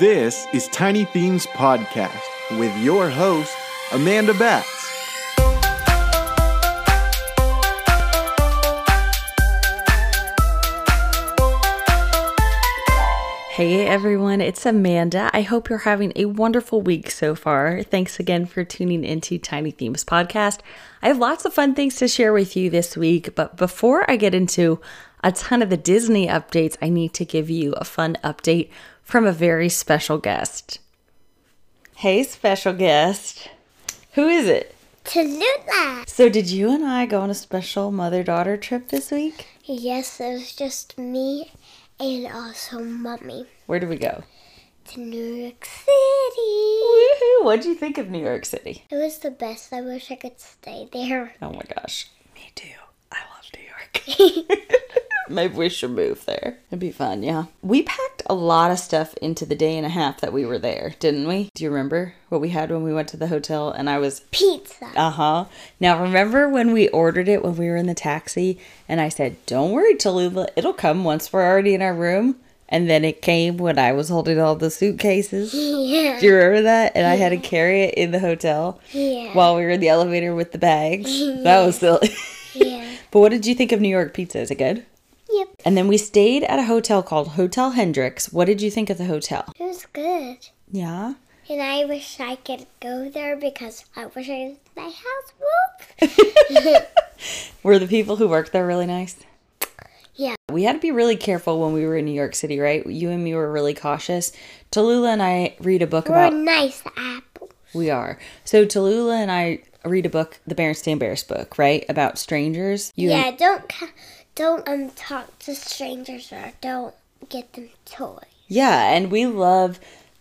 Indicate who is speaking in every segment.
Speaker 1: This is Tiny Themes Podcast with your host, Amanda Batts.
Speaker 2: Hey everyone, it's Amanda. I hope you're having a wonderful week so far. Thanks again for tuning into Tiny Themes Podcast. I have lots of fun things to share with you this week, but before I get into a ton of the Disney updates, I need to give you a fun update from a very special guest. Hey, special guest. Who is it?
Speaker 3: Tallulah.
Speaker 2: So, did you and I go on a special mother daughter trip this week?
Speaker 3: Yes, it was just me and also mommy
Speaker 2: Where did we go?
Speaker 3: to New York City.
Speaker 2: Woohoo! What'd you think of New York City?
Speaker 3: It was the best. I wish I could stay there.
Speaker 2: Oh my gosh. Me too. I love New York. Maybe we should move there. It'd be fun, yeah. We packed a lot of stuff into the day and a half that we were there, didn't we? Do you remember what we had when we went to the hotel and I was
Speaker 3: Pizza.
Speaker 2: uh huh. Now, remember when we ordered it when we were in the taxi and I said, Don't worry, Tallulah, it'll come once we're already in our room? And then it came when I was holding all the suitcases.
Speaker 3: yeah.
Speaker 2: Do you remember that? And I had to carry it in the hotel
Speaker 3: Yeah.
Speaker 2: while we were in the elevator with the bags. That was silly.
Speaker 3: yeah.
Speaker 2: but what did you think of New York pizza? Is it good?
Speaker 3: Yep.
Speaker 2: And then we stayed at a hotel called Hotel Hendricks. What did you think of the hotel?
Speaker 3: It was good.
Speaker 2: Yeah.
Speaker 3: And I wish I could go there because I wish I was my house. Whoop.
Speaker 2: Were the people who worked there really nice?
Speaker 3: Yeah.
Speaker 2: We had to be really careful when we were in New York City, right? You and me were really cautious. Tallulah and I read a book about
Speaker 3: We're
Speaker 2: about.
Speaker 3: nice apples.
Speaker 2: We are. So Tallulah and I read a book, the Berenstain Bears book, right? About strangers. You
Speaker 3: yeah, don't ca- don't um talk to strangers or don't get them toys.
Speaker 2: Yeah, and we love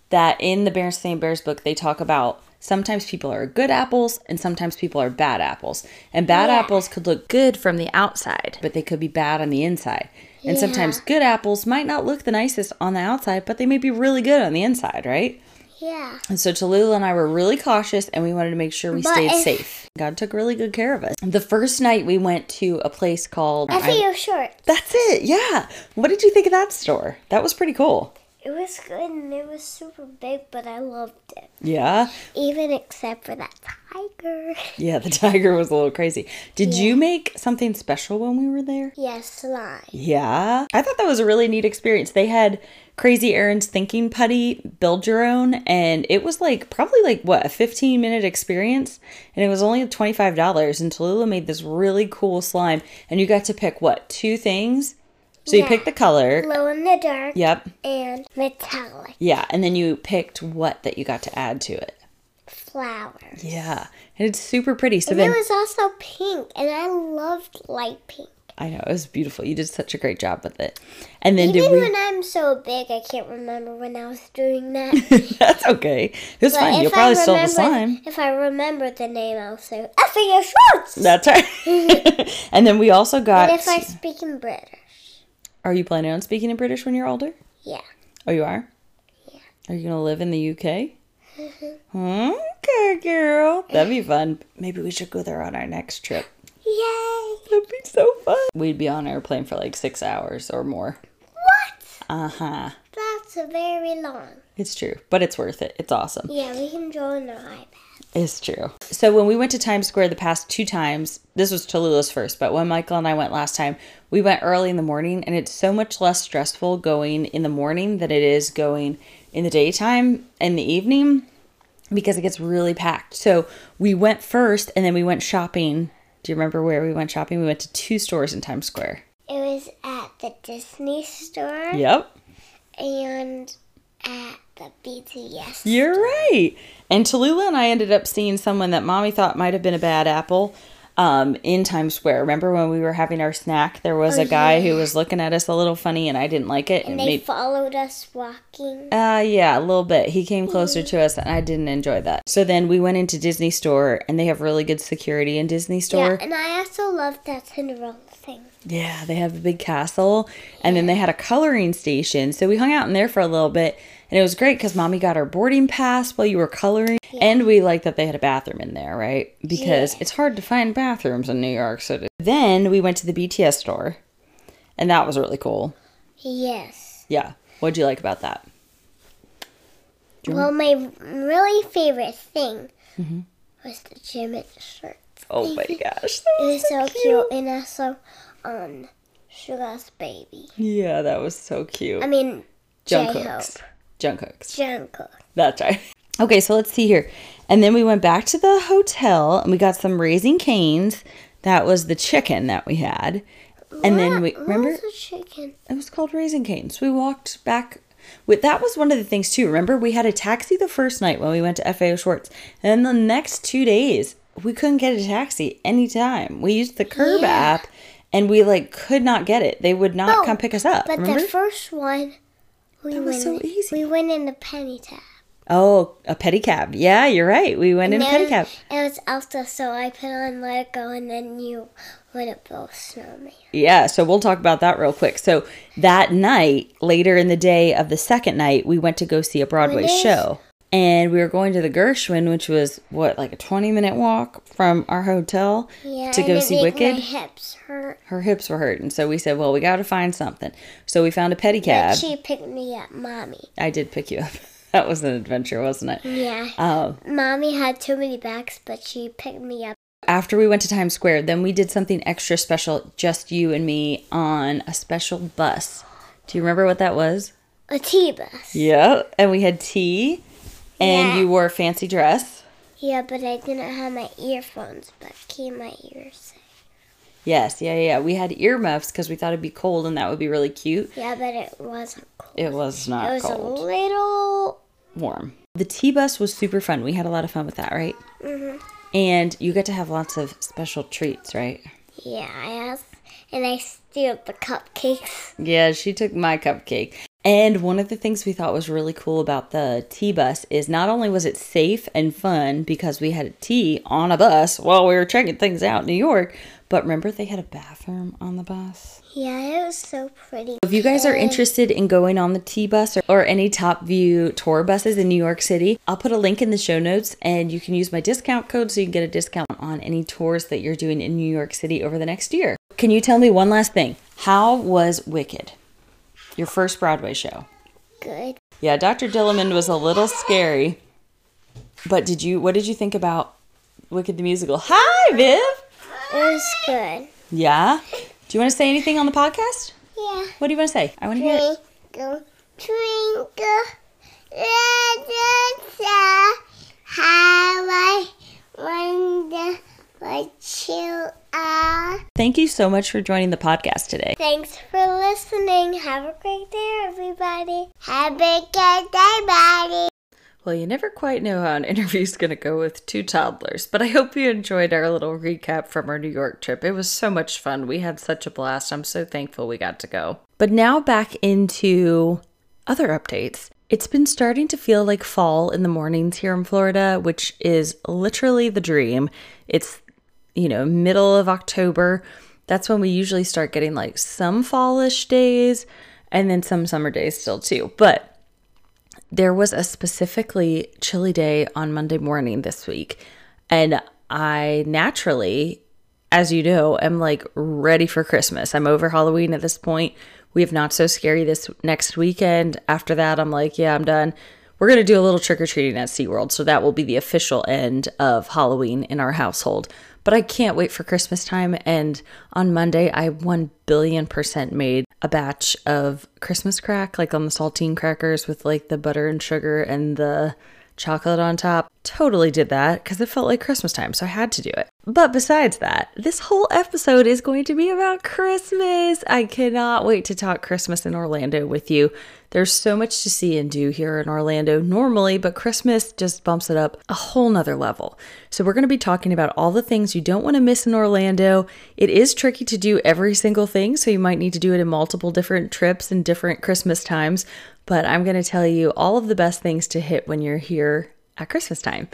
Speaker 2: that in the Berenstain Bears book they talk about sometimes people are good apples and sometimes people are bad apples. And bad
Speaker 3: Yeah.
Speaker 2: apples could look good from the outside, but they could be bad on the inside. And sometimes good apples might not look the nicest on the outside, but they may be really good on the inside, right?
Speaker 3: Yeah.
Speaker 2: And so Tallulah and I were really cautious and we wanted to make sure we
Speaker 3: But
Speaker 2: stayed
Speaker 3: if-
Speaker 2: safe. God took really good care of us. The first night we went to a place called
Speaker 3: it short.
Speaker 2: That's it. Yeah. What did you think of that store? That was pretty cool.
Speaker 3: It was good and it was super big, but I loved it.
Speaker 2: Yeah.
Speaker 3: Even except for that tiger.
Speaker 2: Yeah, the tiger was a little crazy. Did you make something special when we were there?
Speaker 3: yes, slime.
Speaker 2: Yeah. I thought that was a really neat experience. They had Crazy Aaron's thinking putty, build your own, and it was like probably like what, a 15 minute experience? And it was only $25. And Tallulah made this really cool slime, and you got to pick what, two things? So you
Speaker 3: Yeah.
Speaker 2: picked the color.
Speaker 3: Glow in the dark
Speaker 2: Yep.
Speaker 3: and metallic
Speaker 2: Yeah. And then you picked what that you got to add to it.
Speaker 3: Flowers.
Speaker 2: Yeah. And it's super pretty. So
Speaker 3: And
Speaker 2: then
Speaker 3: it was also pink, and I loved light pink.
Speaker 2: I know it was beautiful. You did such a great job with it. And then
Speaker 3: Even
Speaker 2: did we?
Speaker 3: when I'm so big, I can't remember when I was doing that.
Speaker 2: That's okay. It was fine. You'll probably still have the slime.
Speaker 3: If I remember the name, I'll say Effie Schwartz.
Speaker 2: That's right. and then we also got.
Speaker 3: And if I speak in British,
Speaker 2: Are you planning on speaking in British when you're older?
Speaker 3: yeah.
Speaker 2: Oh, you are. Yeah. Are you gonna live in the UK? Okay, girl. That'd be fun. Maybe we should go there on our next trip.
Speaker 3: Yay!
Speaker 2: That'd be so fun. We'd be on an airplane for like six hours or more.
Speaker 3: What?
Speaker 2: Uh huh.
Speaker 3: That's a very long.
Speaker 2: It's true, but it's worth it. It's awesome.
Speaker 3: Yeah, we can draw on our iPad.
Speaker 2: It's true. So when we went to Times Square the past two times, this was Tallulah's first, but when Michael and I went last time, we went early in the morning, and it's so much less stressful going in the morning than it is going in the daytime in the evening because it gets really packed. So we went first, and then we went shopping. Do you remember where we went shopping? We went to two stores in Times Square.
Speaker 3: It was at the Disney store
Speaker 2: Yep.
Speaker 3: and at the BTS.
Speaker 2: You're right. And Tallulah and I ended up seeing someone that mommy thought might have been a bad apple um, in Times Square. Remember when we were having our snack? There was a guy who was looking at us a little funny and I didn't like it.
Speaker 3: And
Speaker 2: It
Speaker 3: they
Speaker 2: made-
Speaker 3: followed us walking.
Speaker 2: uh, yeah, a little bit. He came closer to us and I didn't enjoy that. So then we went into Disney Store and they have really good security in Disney Store.
Speaker 3: Yeah, and I also loved that Cinderella thing.
Speaker 2: Yeah, they have a big castle, and then they had a coloring station. So we hung out in there for a little bit, and it was great because mommy got our boarding pass while you were coloring, and we liked that they had a bathroom in there, right? Because it's hard to find bathrooms in New York City. Then we went to the BTS store, and that was really cool.
Speaker 3: Yes.
Speaker 2: Yeah. What'd you like about that?
Speaker 3: Well, my really favorite thing
Speaker 2: Mm-hmm.
Speaker 3: was the Jimin shirt.
Speaker 2: Oh my gosh.
Speaker 3: It was so cute, and also um, Suga's baby.
Speaker 2: Yeah, that was so cute.
Speaker 3: I mean, J-Hope.
Speaker 2: Jungkook's.
Speaker 3: Jungkook.
Speaker 2: That's right. Okay, so let's see here. And then we went back to the hotel and we got some Raising Cane's. That was the chicken that we had. And then we
Speaker 3: What
Speaker 2: remember
Speaker 3: was the chicken?
Speaker 2: it was called Raising Cane's. We walked back with that was one of the things too. Remember we had a taxi the first night when we went to FAO Schwarz. And then the next 2 days we couldn't get a taxi anytime. We used the Curb
Speaker 3: Yeah.
Speaker 2: app and we like could not get it. They would not
Speaker 3: Oh,
Speaker 2: come pick us up.
Speaker 3: But
Speaker 2: remember?
Speaker 3: the first one, we
Speaker 2: That was
Speaker 3: went.
Speaker 2: so easy.
Speaker 3: We went in a penny tab.
Speaker 2: oh, a pedicab. Yeah, you're right. We went in a
Speaker 3: And
Speaker 2: pedicab.
Speaker 3: It was Elsa, so I put on Let It Go, and then you went up both snowman.
Speaker 2: Yeah, so we'll talk about that real quick. So that night, later in the day of the second night, we went to go see a Broadway show. And we were going to the Gershwin, which was what, like a 20 minute walk from our hotel
Speaker 3: Yeah,
Speaker 2: to go see Wicked.
Speaker 3: Hips hurt.
Speaker 2: Her hips were hurting. So we said, well, we got to find something. So we found a
Speaker 3: But
Speaker 2: pedicab.
Speaker 3: she picked me up, mommy.
Speaker 2: I did pick you up. that was an adventure, wasn't it?
Speaker 3: Yeah.
Speaker 2: Um,
Speaker 3: Mommy had too many bags, but she picked me up.
Speaker 2: after we went to Times Square, then we did something extra special, just you and me, on a special bus. Do you remember what that was?
Speaker 3: A T bus.
Speaker 2: Yeah, and we had tea, and
Speaker 3: Yeah.
Speaker 2: you wore a fancy dress.
Speaker 3: Yeah, but I didn't have my earphones, but keep my ears.
Speaker 2: Yes, yeah, yeah. We had earmuffs because we thought it'd be cold and that would be really cute.
Speaker 3: Yeah, but it wasn't cold.
Speaker 2: It was not cold.
Speaker 3: It was
Speaker 2: cold,
Speaker 3: a little.
Speaker 2: warm. The T bus was super fun. We had a lot of fun with that, right?
Speaker 3: Mhm.
Speaker 2: And you get to have lots of special treats, right?
Speaker 3: Yeah, I asked, and I steal the cupcakes.
Speaker 2: Yeah, she took my cupcake. And one of the things we thought was really cool about the T bus is not only was it safe and fun because we had a tea on a bus while we were checking things out in New York, but remember they had a bathroom on the bus?
Speaker 3: Yeah, it was so pretty.
Speaker 2: If you guys are interested in going on the T bus or, or any TopView tour buses in New York City, I'll put a link in the show notes and you can use my discount code so you can get a discount on any tours that you're doing in New York City over the next year. Can you tell me one last thing? How was Wicked? Your first Broadway show?
Speaker 3: Good.
Speaker 2: Yeah, Dr. Dillerman was a little scary. But did you what did you think about Wicked the musical? Hi, Viv.
Speaker 3: It was good.
Speaker 2: Yeah? Do you want to say anything on the podcast?
Speaker 3: Yeah.
Speaker 2: What do you want to say? I want to hear it.
Speaker 3: Twinkle, twinkle, little star, how I wonder what you are.
Speaker 2: Thank you so much for joining the podcast today.
Speaker 3: Thanks for listening. Have a great day, everybody. Have a good day, buddy.
Speaker 2: Well, you never quite know how an interview's going to go with two toddlers, but I hope you enjoyed our little recap from our New York trip. It was so much fun. We had such a blast. I'm so thankful we got to go. But now back into other updates. It's been starting to feel like fall in the mornings here in Florida, which is literally the dream. It's, you know, middle of October. That's when we usually start getting like some fallish days and then some summer days still too. But there was a specifically chilly day on Monday morning this week. And I naturally, as you know, am like ready for Christmas. I'm over Halloween at this point. We have not so scary this next weekend. After that, I'm like, yeah, I'm done. We're going to do a little trick or treating at SeaWorld. So that will be the official end of Halloween in our household. But I can't wait for Christmas time. And on Monday, I 1 billion percent made a batch of Christmas crack, like on the saltine crackers with like the butter and sugar and the chocolate on top. Totally did that because it felt like Christmas time, so I had to do it. But besides that, this whole episode is going to be about Christmas. I cannot wait to talk Christmas in Orlando with you. There's so much to see and do here in Orlando normally, but Christmas just bumps it up a whole nother level. So, we're going to be talking about all the things you don't want to miss in Orlando. It is tricky to do every single thing, so you might need to do it in multiple different trips and different Christmas times. But I'm going to tell you all of the best things to hit when you're here at Christmas time.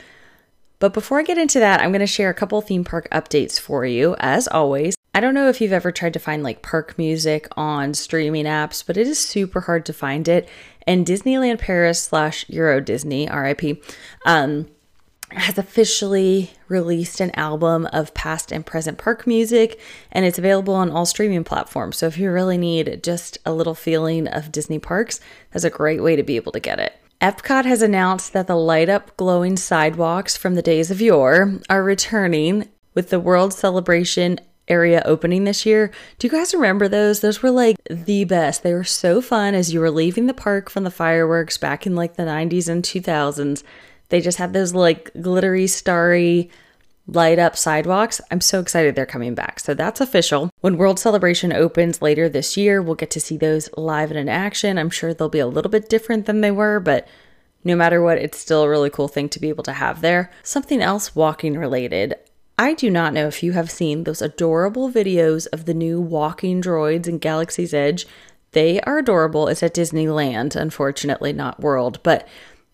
Speaker 2: But before I get into that, I'm going to share a couple theme park updates for you, as always. I don't know if you've ever tried to find like park music on streaming apps, but it is super hard to find it. And Disneyland Paris slash Euro Disney, RIP, um, has officially released an album of past and present park music, and it's available on all streaming platforms. So if you really need just a little feeling of Disney parks, that's a great way to be able to get it. Epcot has announced that the light up glowing sidewalks from the days of yore are returning with the World Celebration area opening this year. Do you guys remember those? Those were like the best. They were so fun as you were leaving the park from the fireworks back in like the 90s and 2000s. They just had those like glittery, starry, light up sidewalks. I'm so excited they're coming back. So that's official. When World Celebration opens later this year, we'll get to see those live and in action. I'm sure they'll be a little bit different than they were, but no matter what, it's still a really cool thing to be able to have there. Something else walking related. I do not know if you have seen those adorable videos of the new walking droids in Galaxy's Edge. They are adorable. It's at Disneyland, unfortunately, not World, but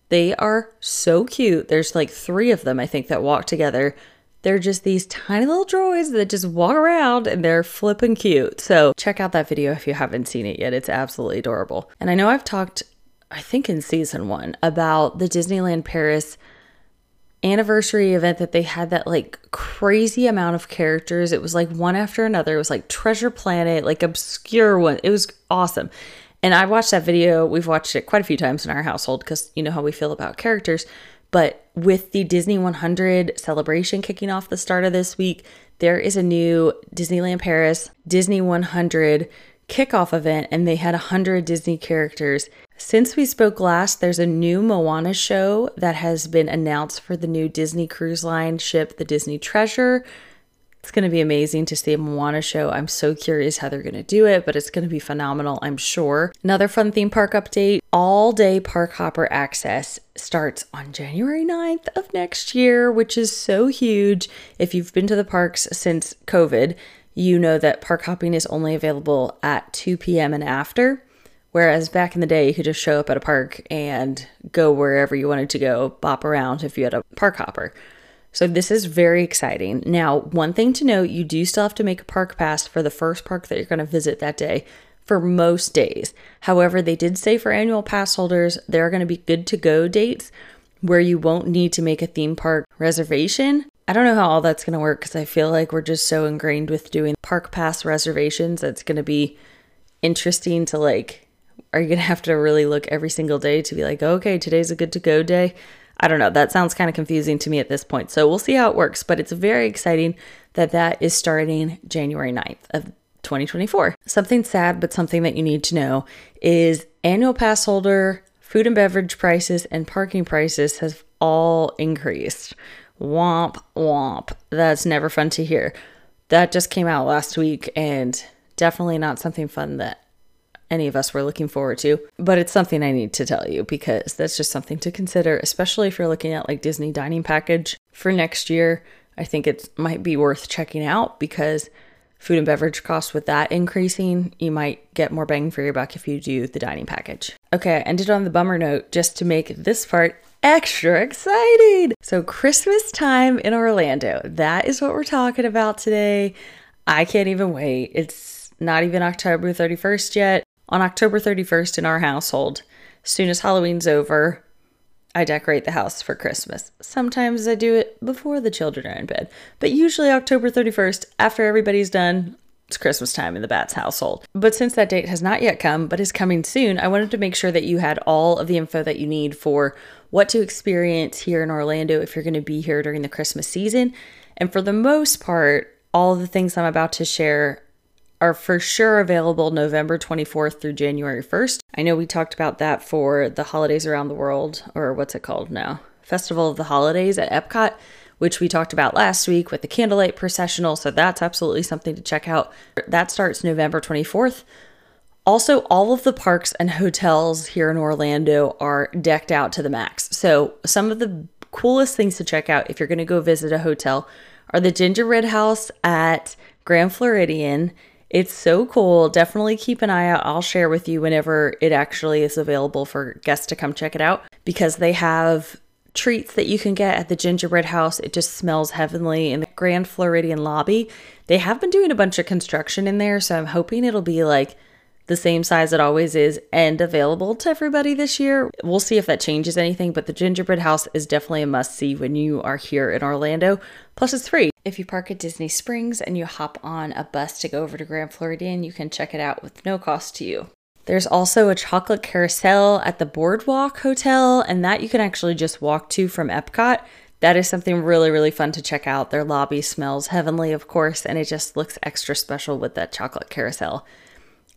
Speaker 2: they are so cute. There's like three of them, I think, that walk together. They're just these tiny little droids that just walk around and they're flipping cute. So check out that video if you haven't seen it yet. It's absolutely adorable. And I know I've talked, I think in season one, about the Disneyland Paris anniversary event that they had that like crazy amount of characters. It was like one after another. It was like Treasure Planet, like obscure one. It was awesome. And I watched that video. We've watched it quite a few times in our household because you know how we feel about characters. But with the Disney 100 celebration kicking off the start of this week, there is a new Disneyland Paris Disney 100 kickoff event, and they had 100 Disney characters since we spoke last, there's a new Moana show that has been announced for the new Disney Cruise Line ship, the Disney Treasure. It's going to be amazing to see a Moana show. I'm so curious how they're going to do it, but it's going to be phenomenal, I'm sure. Another fun theme park update all day park hopper access starts on January 9th of next year, which is so huge. If you've been to the parks since COVID, you know that park hopping is only available at 2 p.m. and after. Whereas back in the day, you could just show up at a park and go wherever you wanted to go, bop around if you had a park hopper. So this is very exciting. Now, one thing to note, you do still have to make a park pass for the first park that you're going to visit that day for most days. However, they did say for annual pass holders, there are going to be good to go dates where you won't need to make a theme park reservation. I don't know how all that's going to work because I feel like we're just so ingrained with doing park pass reservations. that's going to be interesting to like are you going to have to really look every single day to be like, okay, today's a good to go day? I don't know. That sounds kind of confusing to me at this point. So we'll see how it works, but it's very exciting that that is starting January 9th of 2024. Something sad, but something that you need to know is annual pass holder, food and beverage prices, and parking prices have all increased. Womp, womp. That's never fun to hear. That just came out last week and definitely not something fun that any of us were looking forward to. But it's something I need to tell you because that's just something to consider, especially if you're looking at like Disney dining package for next year. I think it might be worth checking out because food and beverage costs with that increasing, you might get more bang for your buck if you do the dining package. Okay, I ended on the bummer note just to make this part extra exciting. So, Christmas time in Orlando. That is what we're talking about today. I can't even wait. It's not even October 31st yet. On October 31st in our household, as soon as Halloween's over, I decorate the house for Christmas. Sometimes I do it before the children are in bed, but usually October 31st, after everybody's done, it's Christmas time in the Batts household. But since that date has not yet come, but is coming soon, I wanted to make sure that you had all of the info that you need for what to experience here in Orlando if you're going to be here during the Christmas season. And for the most part, all the things I'm about to share are for sure available November 24th through January 1st. I know we talked about that for the holidays around the world, or what's it called now? Festival of the Holidays at Epcot, which we talked about last week with the candlelight processional. So that's absolutely something to check out. That starts November 24th. Also, all of the parks and hotels here in Orlando are decked out to the max. So, some of the coolest things to check out if you're going to go visit a hotel are the Gingerbread House at Grand Floridian it's so cool. Definitely keep an eye out. I'll share with you whenever it actually is available for guests to come check it out because they have treats that you can get at the gingerbread house. It just smells heavenly in the Grand Floridian lobby. They have been doing a bunch of construction in there, so I'm hoping it'll be like the same size it always is and available to everybody this year. We'll see if that changes anything, but the gingerbread house is definitely a must see when you are here in Orlando. Plus, it's free. If you park at Disney Springs and you hop on a bus to go over to Grand Floridian, you can check it out with no cost to you. There's also a chocolate carousel at the Boardwalk Hotel, and that you can actually just walk to from Epcot. That is something really, really fun to check out. Their lobby smells heavenly, of course, and it just looks extra special with that chocolate carousel.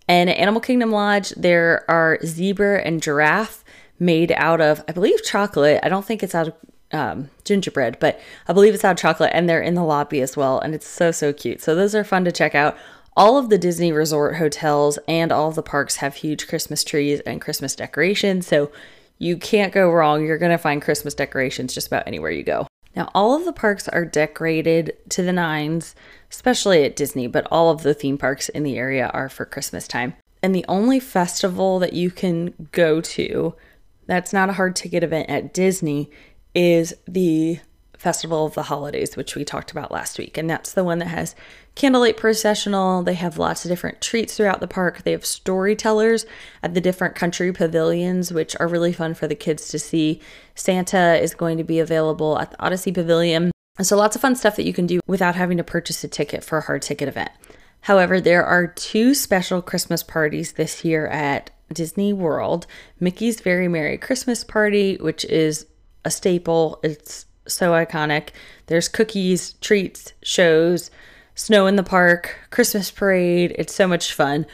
Speaker 2: And at Animal Kingdom Lodge, there are zebra and giraffe made out of, I believe, chocolate. I don't think it's out of um, gingerbread, but I believe it's out of chocolate, and they're in the lobby as well. And it's so, so cute. So those are fun to check out. All of the Disney resort hotels and all the parks have huge Christmas trees and Christmas decorations. So you can't go wrong. You're to find Christmas decorations just about anywhere you go. Now, all of the parks are decorated to the nines, especially at Disney, but all of the theme parks in the area are for Christmas time. And the only festival that you can go to that's not a hard ticket event at Disney is the Festival of the Holidays, which we talked about last week. And that's the one that has candlelight processional. They have lots of different treats throughout the park. They have storytellers at the different country pavilions, which are really fun for the kids to see. Santa is going to be available at the Odyssey Pavilion. So lots of fun stuff that you can do without having to purchase a ticket for a hard ticket event. However, there are two special Christmas parties this year at Disney World Mickey's Very Merry Christmas Party, which is a staple. It's so iconic. There's cookies, treats, shows, snow in the park, Christmas parade. It's so much fun.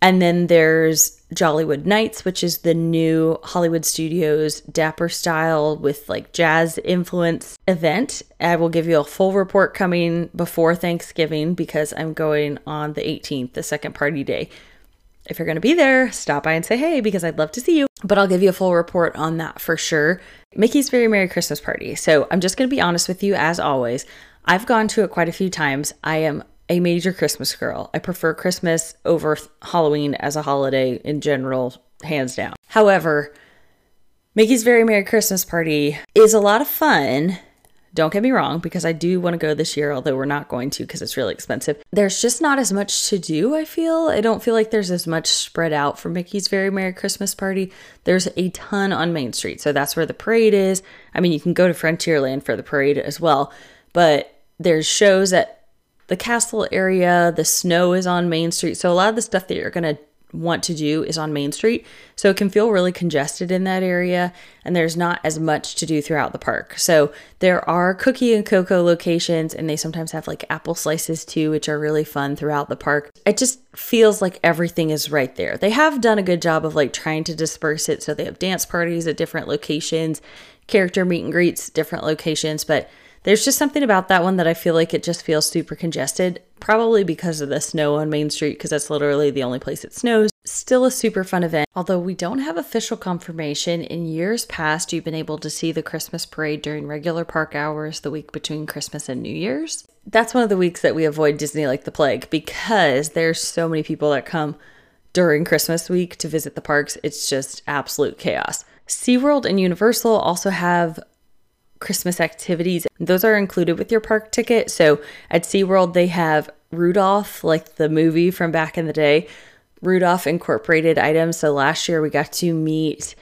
Speaker 2: And then there's Jollywood Nights, which is the new Hollywood Studios dapper style with like jazz influence event. I will give you a full report coming before Thanksgiving because I'm going on the 18th, the second party day. If you're going to be there, stop by and say hey because I'd love to see you. But I'll give you a full report on that for sure. Mickey's Very Merry Christmas Party. So I'm just going to be honest with you as always. I've gone to it quite a few times. I am a major Christmas girl. I prefer Christmas over Halloween as a holiday in general, hands down. However, Mickey's Very Merry Christmas Party is a lot of fun don't get me wrong, because I do want to go this year, although we're not going to because it's really expensive. There's just not as much to do, I feel. I don't feel like there's as much spread out for Mickey's Very Merry Christmas Party. There's a ton on Main Street. So that's where the parade is. I mean, you can go to Frontierland for the parade as well, but there's shows at the castle area. The snow is on Main Street. So a lot of the stuff that you're going to want to do is on Main Street. So it can feel really congested in that area, and there's not as much to do throughout the park. So there are cookie and cocoa locations, and they sometimes have like apple slices too, which are really fun throughout the park. It just feels like everything is right there. They have done a good job of like trying to disperse it. So they have dance parties at different locations, character meet and greets, different locations, but there's just something about that one that I feel like it just feels super congested, probably because of the snow on Main Street, because that's literally the only place it snows. Still a super fun event. Although we don't have official confirmation, in years past, you've been able to see the Christmas parade during regular park hours the week between Christmas and New Year's. That's one of the weeks that we avoid Disney like the plague because there's so many people that come during Christmas week to visit the parks. It's just absolute chaos. SeaWorld and Universal also have Christmas activities. Those are included with your park ticket. So at SeaWorld, they have Rudolph, like the movie from back in the day, Rudolph incorporated items. So last year we got to meet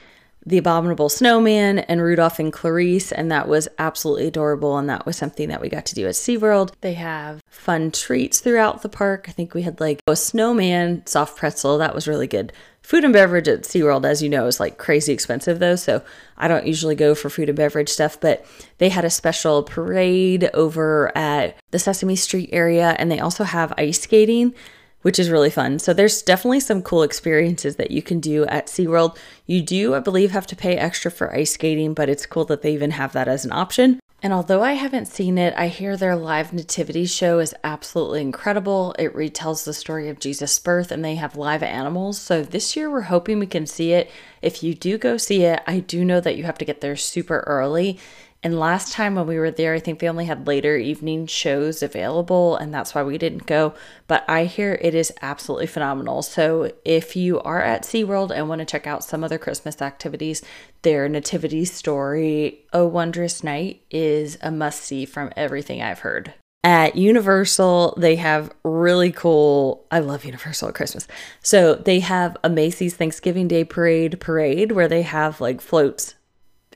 Speaker 2: the Abominable Snowman and Rudolph and Clarice, and that was absolutely adorable. And that was something that we got to do at SeaWorld. They have fun treats throughout the park. I think we had like a snowman soft pretzel, that was really good. Food and beverage at SeaWorld, as you know, is like crazy expensive though. So I don't usually go for food and beverage stuff, but they had a special parade over at the Sesame Street area and they also have ice skating which is really fun. So there's definitely some cool experiences that you can do at SeaWorld. You do, I believe, have to pay extra for ice skating, but it's cool that they even have that as an option. And although I haven't seen it, I hear their live nativity show is absolutely incredible. It retells the story of Jesus' birth and they have live animals. So this year we're hoping we can see it. If you do go see it, I do know that you have to get there super early. And last time when we were there, I think they only had later evening shows available, and that's why we didn't go. But I hear it is absolutely phenomenal. So if you are at SeaWorld and want to check out some other Christmas activities, their Nativity Story, Oh Wondrous Night, is a must see from everything I've heard. At Universal, they have really cool. I love Universal at Christmas. So they have a Macy's Thanksgiving Day Parade parade where they have like floats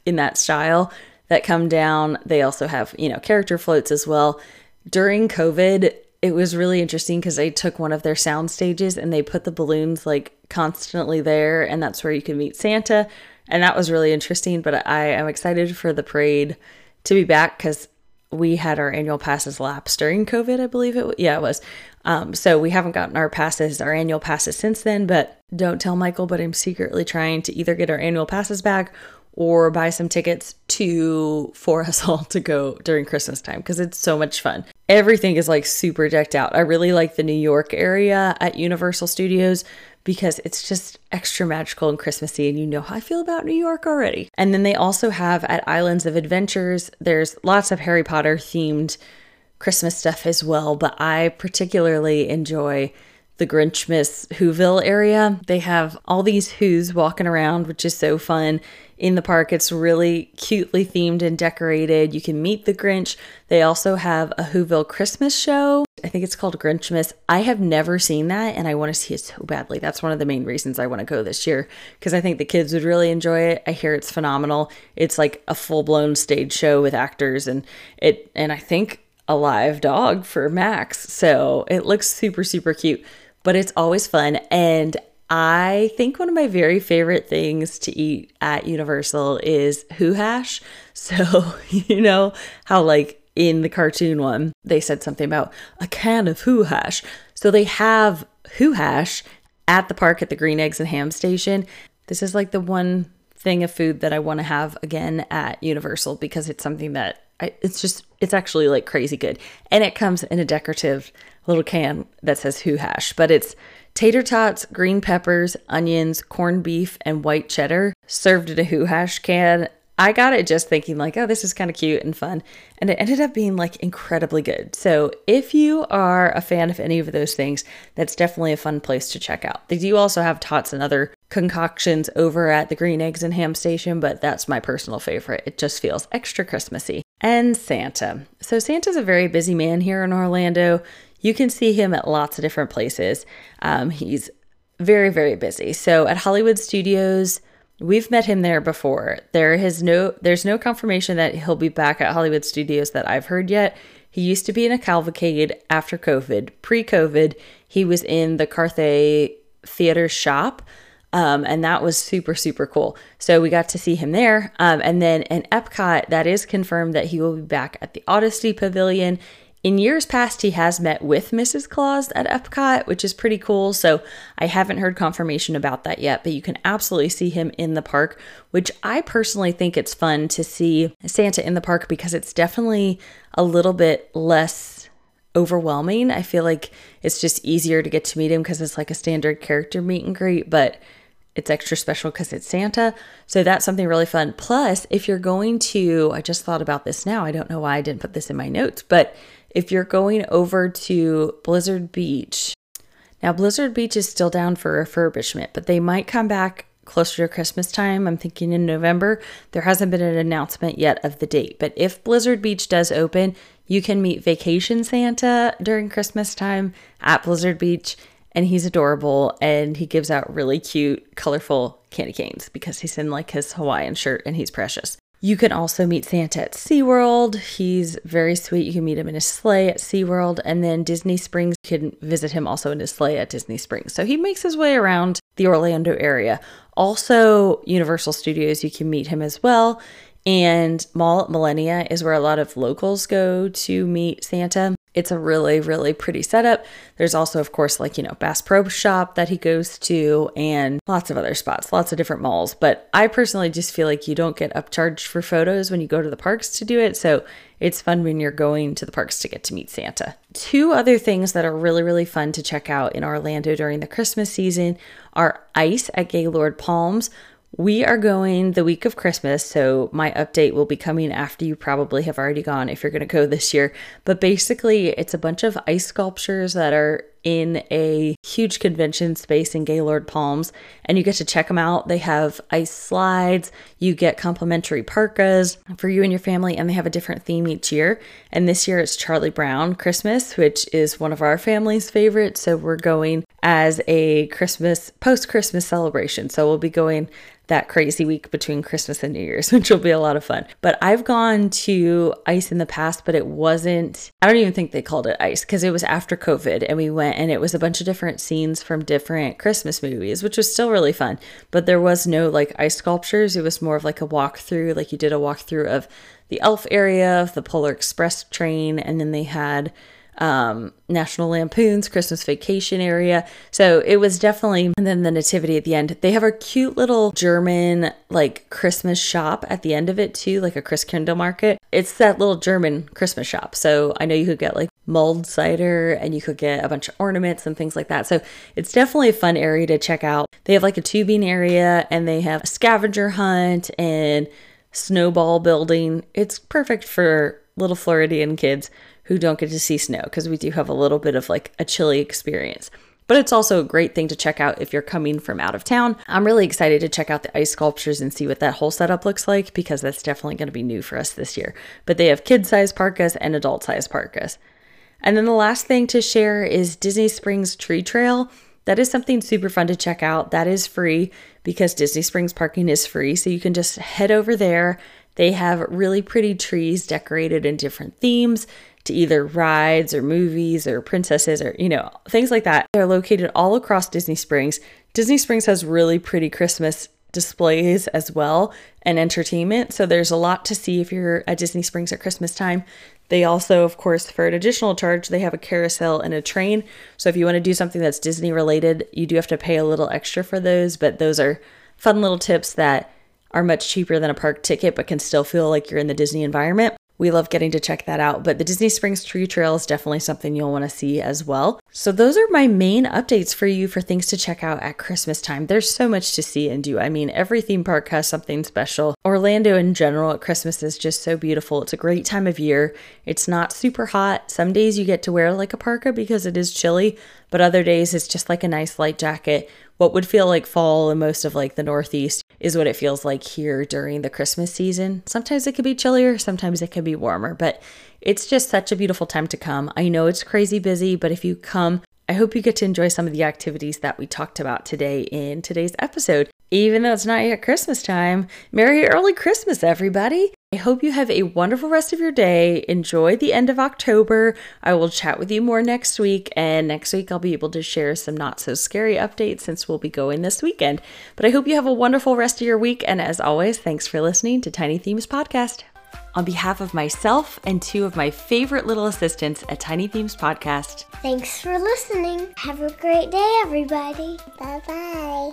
Speaker 2: in that style that come down. They also have, you know, character floats as well. During COVID, it was really interesting because they took one of their sound stages and they put the balloons like constantly there, and that's where you can meet Santa. And that was really interesting. But I am excited for the parade to be back because we had our annual passes lapse during COVID, I believe it. Was. Yeah, it was. Um, so we haven't gotten our passes, our annual passes since then. But don't tell Michael, but I'm secretly trying to either get our annual passes back or buy some tickets to for us all to go during Christmas time because it's so much fun. Everything is like super decked out. I really like the New York area at Universal Studios because it's just extra magical and Christmassy, and you know how I feel about New York already. And then they also have at Islands of Adventures, there's lots of Harry Potter themed Christmas stuff as well, but I particularly enjoy the Grinchmas Whoville area. They have all these Who's walking around, which is so fun in the park. It's really cutely themed and decorated. You can meet the Grinch. They also have a Whoville Christmas show. I think it's called Grinchmas. I have never seen that and I want to see it so badly. That's one of the main reasons I want to go this year because I think the kids would really enjoy it. I hear it's phenomenal. It's like a full-blown stage show with actors and it and I think a live dog for Max. So, it looks super super cute, but it's always fun and I think one of my very favorite things to eat at Universal is Who Hash. So, you know how, like, in the cartoon one, they said something about a can of Who Hash. So, they have Who Hash at the park at the Green Eggs and Ham Station. This is like the one thing of food that I want to have again at Universal because it's something that I, it's just, it's actually like crazy good. And it comes in a decorative little can that says Who Hash, but it's tater tots, green peppers, onions, corned beef, and white cheddar served in a Who Hash can. I got it just thinking, like, oh, this is kind of cute and fun. And it ended up being like incredibly good. So, if you are a fan of any of those things, that's definitely a fun place to check out. They do also have tots and other concoctions over at the Green Eggs and Ham Station, but that's my personal favorite. It just feels extra Christmassy. And Santa. So, Santa's a very busy man here in Orlando. You can see him at lots of different places. Um, he's very, very busy. So at Hollywood Studios, we've met him there before. There is no there's no confirmation that he'll be back at Hollywood Studios that I've heard yet. He used to be in a cavalcade after COVID. Pre-COVID, he was in the Carthay Theater shop. Um, and that was super, super cool. So we got to see him there. Um, and then in Epcot, that is confirmed that he will be back at the Odyssey Pavilion in years past, he has met with Mrs. Claus at Epcot, which is pretty cool. So I haven't heard confirmation about that yet, but you can absolutely see him in the park, which I personally think it's fun to see Santa in the park because it's definitely a little bit less overwhelming. I feel like it's just easier to get to meet him because it's like a standard character meet and greet, but it's extra special because it's Santa. So that's something really fun. Plus, if you're going to, I just thought about this now. I don't know why I didn't put this in my notes, but if you're going over to Blizzard Beach, now Blizzard Beach is still down for refurbishment, but they might come back closer to Christmas time. I'm thinking in November. There hasn't been an announcement yet of the date, but if Blizzard Beach does open, you can meet Vacation Santa during Christmas time at Blizzard Beach. And he's adorable and he gives out really cute, colorful candy canes because he's in like his Hawaiian shirt and he's precious. You can also meet Santa at SeaWorld. He's very sweet. You can meet him in his sleigh at SeaWorld. And then Disney Springs, you can visit him also in his sleigh at Disney Springs. So he makes his way around the Orlando area. Also, Universal Studios, you can meet him as well. And Mall at Millenia is where a lot of locals go to meet Santa. It's a really, really pretty setup. There's also, of course, like, you know, Bass Pro Shop that he goes to and lots of other spots, lots of different malls. But I personally just feel like you don't get upcharged for photos when you go to the parks to do it. So it's fun when you're going to the parks to get to meet Santa. Two other things that are really, really fun to check out in Orlando during the Christmas season are Ice at Gaylord Palms, we are going the week of Christmas, so my update will be coming after you probably have already gone if you're going to go this year. But basically, it's a bunch of ice sculptures that are in a huge convention space in Gaylord Palms, and you get to check them out. They have ice slides, you get complimentary parkas for you and your family, and they have a different theme each year. And this year it's Charlie Brown Christmas, which is one of our family's favorites. So we're going as a Christmas, post Christmas celebration. So we'll be going that crazy week between Christmas and New Year's, which will be a lot of fun. But I've gone to ice in the past, but it wasn't, I don't even think they called it ice because it was after COVID and we went and it was a bunch of different scenes from different Christmas movies, which was still really fun. But there was no like ice sculptures. It was more of like a walkthrough, like you did a walkthrough of the Elf area, of the Polar Express train, and then they had um, National Lampoon's Christmas Vacation area. So it was definitely, and then the Nativity at the end. They have a cute little German like Christmas shop at the end of it too, like a Christkindl market. It's that little German Christmas shop. So I know you could get like mulled cider and you could get a bunch of ornaments and things like that. So it's definitely a fun area to check out. They have like a tubing area and they have a scavenger hunt and snowball building. It's perfect for little Floridian kids who don't get to see snow because we do have a little bit of like a chilly experience. But it's also a great thing to check out if you're coming from out of town. I'm really excited to check out the ice sculptures and see what that whole setup looks like because that's definitely going to be new for us this year. But they have kid size parkas and adult size parkas. And then the last thing to share is Disney Springs Tree Trail. That is something super fun to check out. That is free because Disney Springs parking is free. So you can just head over there. They have really pretty trees decorated in different themes to either rides or movies or princesses or, you know, things like that. They're located all across Disney Springs. Disney Springs has really pretty Christmas displays as well and entertainment. So there's a lot to see if you're at Disney Springs at Christmas time. They also, of course, for an additional charge, they have a carousel and a train. So if you want to do something that's Disney related, you do have to pay a little extra for those, but those are fun little tips that are much cheaper than a park ticket but can still feel like you're in the Disney environment we love getting to check that out. But the Disney Springs Tree Trail is definitely something you'll want to see as well. So, those are my main updates for you for things to check out at Christmas time. There's so much to see and do. I mean, every theme park has something special. Orlando in general at Christmas is just so beautiful. It's a great time of year. It's not super hot. Some days you get to wear like a parka because it is chilly, but other days it's just like a nice light jacket. What would feel like fall in most of like the Northeast is what it feels like here during the Christmas season. Sometimes it could be chillier, sometimes it could be warmer, but it's just such a beautiful time to come. I know it's crazy busy, but if you come, I hope you get to enjoy some of the activities that we talked about today in today's episode. Even though it's not yet Christmas time, Merry Early Christmas, everybody! I hope you have a wonderful rest of your day. Enjoy the end of October. I will chat with you more next week, and next week I'll be able to share some not so scary updates since we'll be going this weekend. But I hope you have a wonderful rest of your week, and as always, thanks for listening to Tiny Themes Podcast. On behalf of myself and two of my favorite little assistants at Tiny Themes Podcast,
Speaker 3: thanks for listening. Have a great day, everybody. Bye bye.